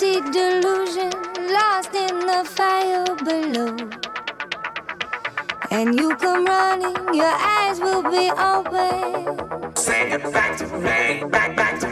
romantic delusion lost in the fire below. And you come running, your eyes will be open. Say it back to me, back, back to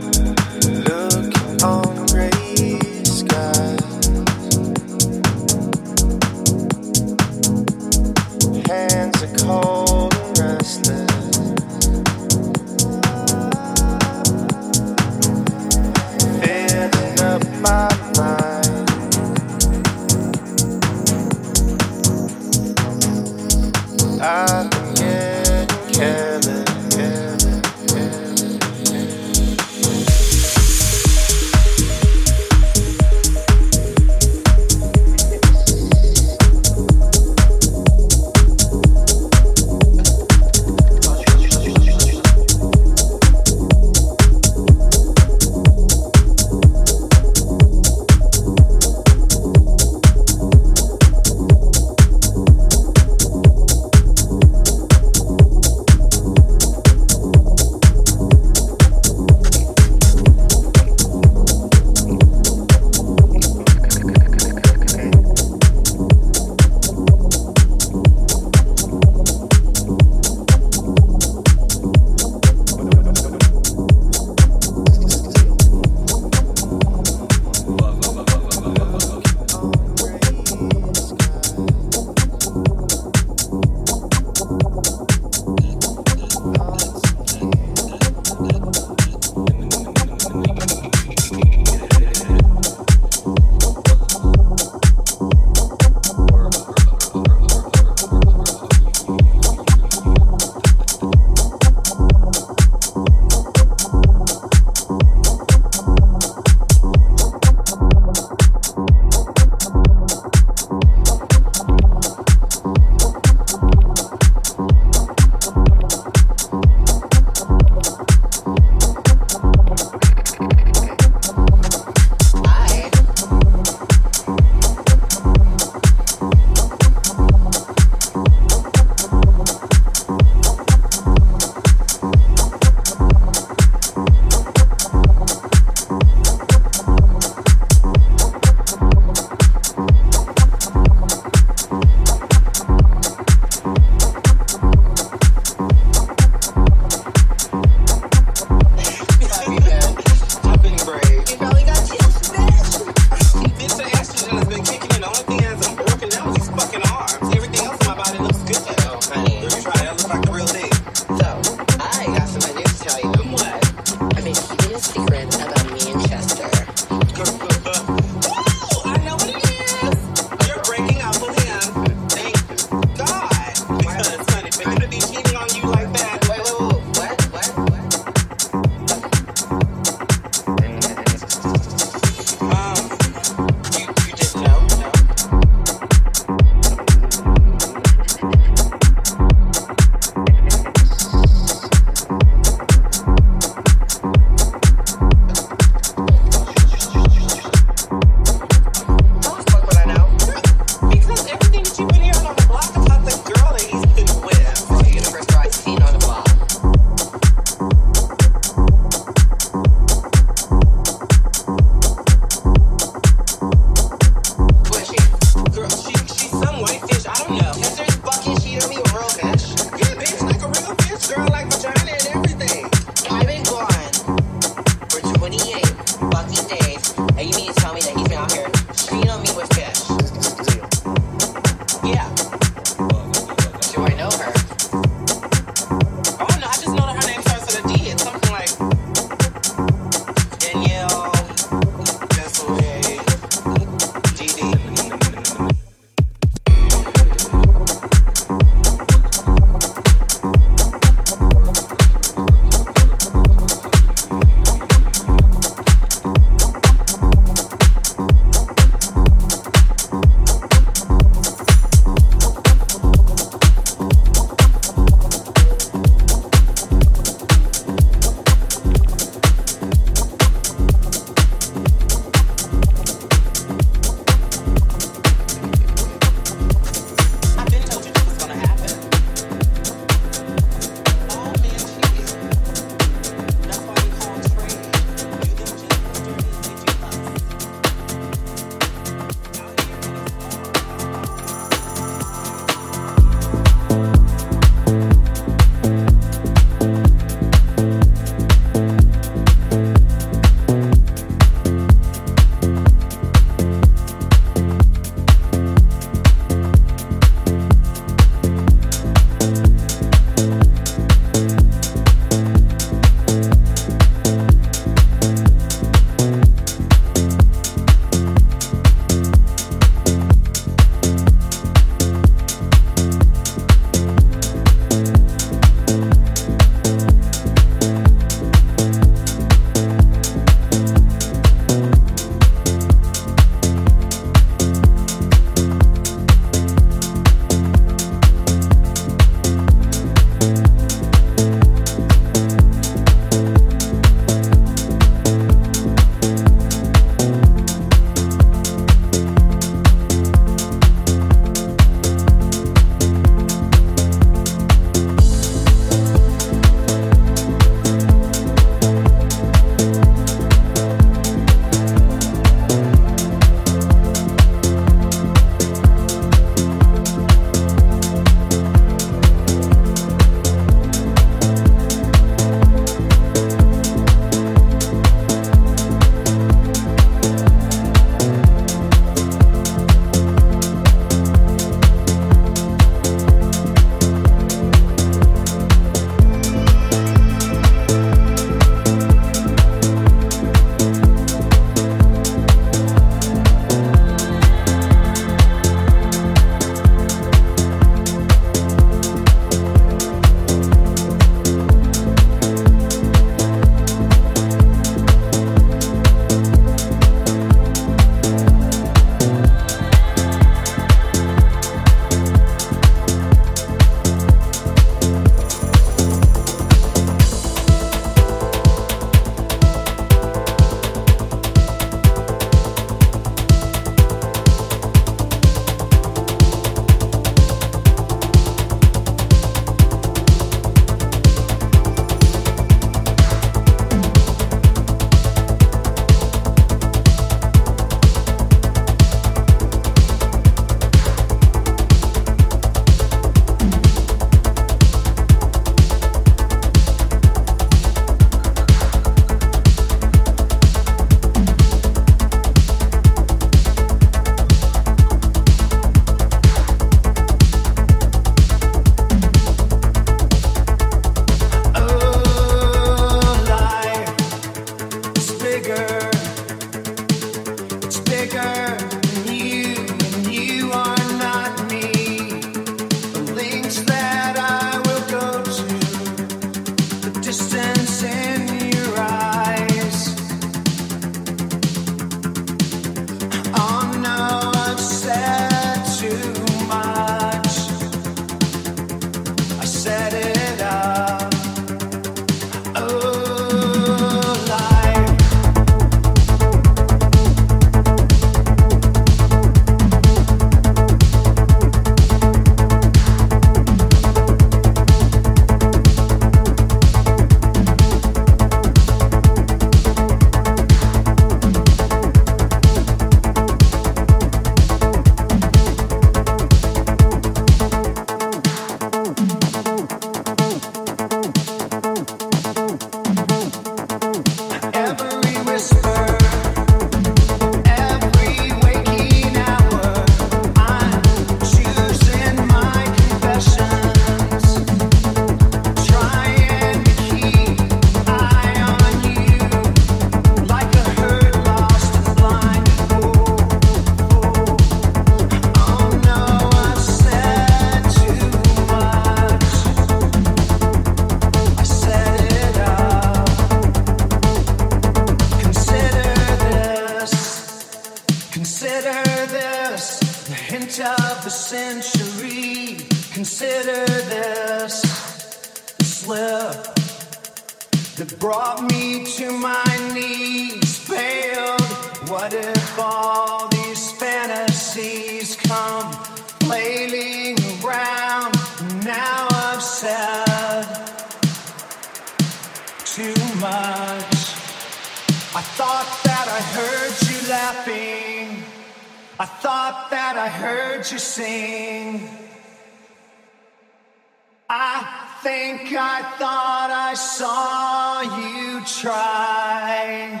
I thought I saw you try.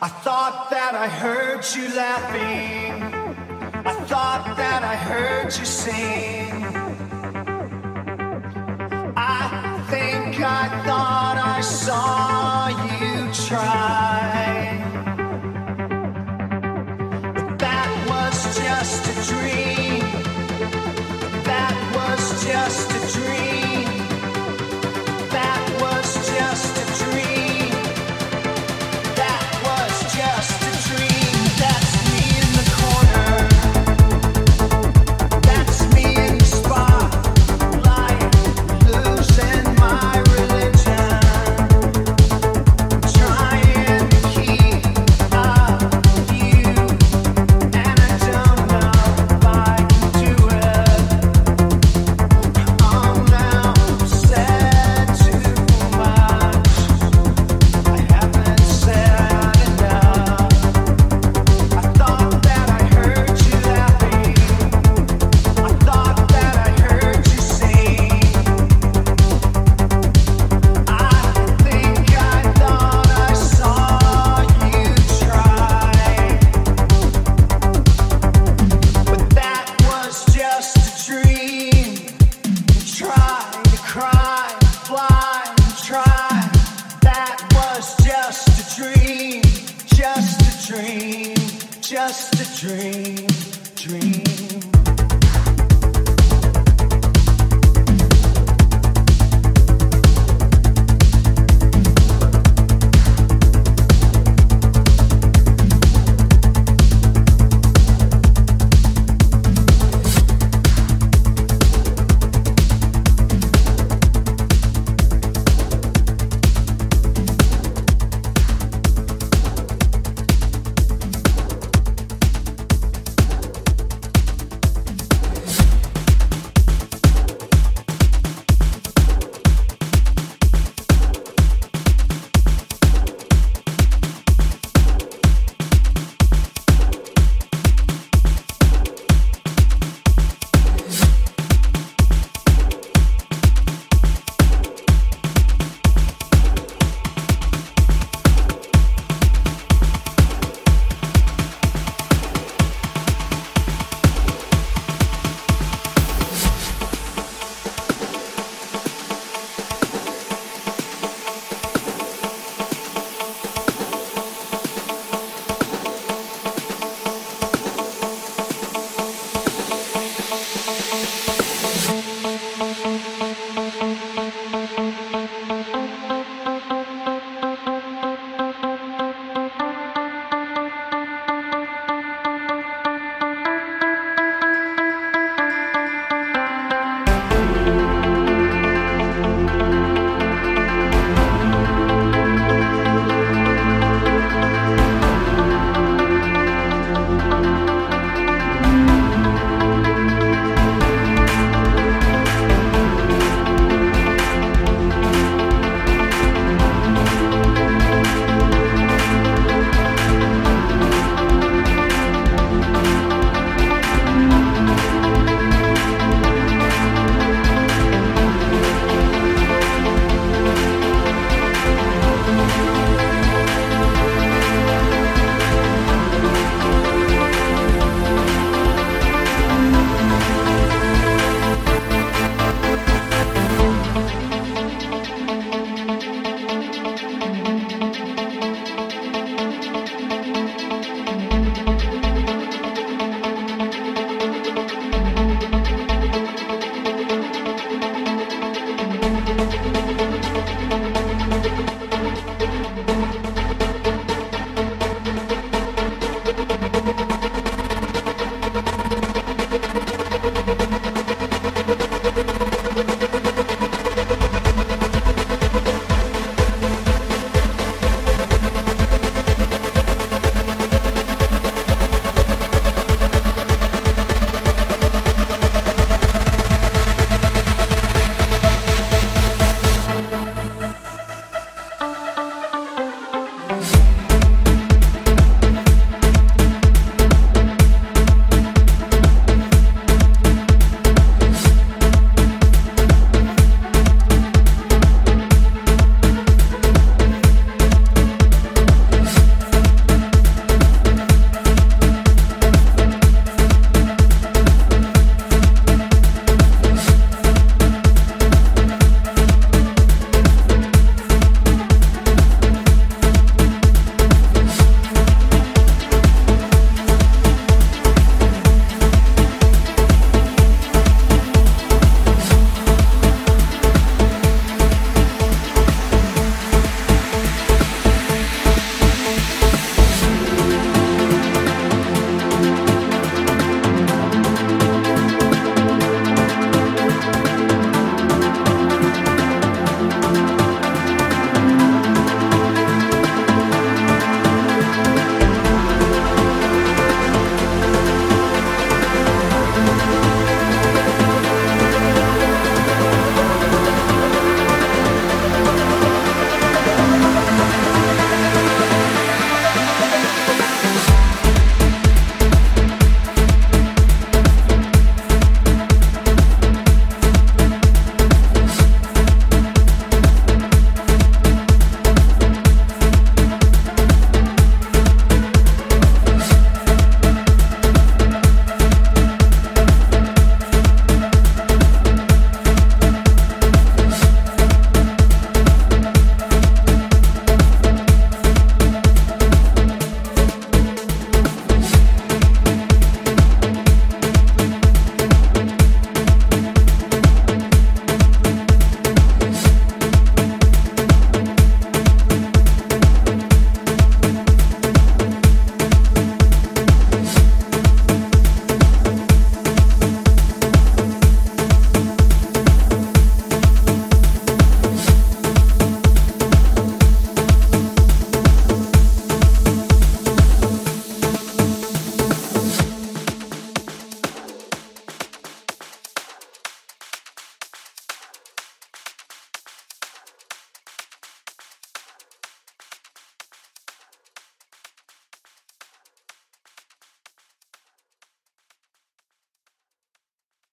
I thought that I heard you laughing. I thought that I heard you sing. I think I thought I saw you try. But that was just a dream.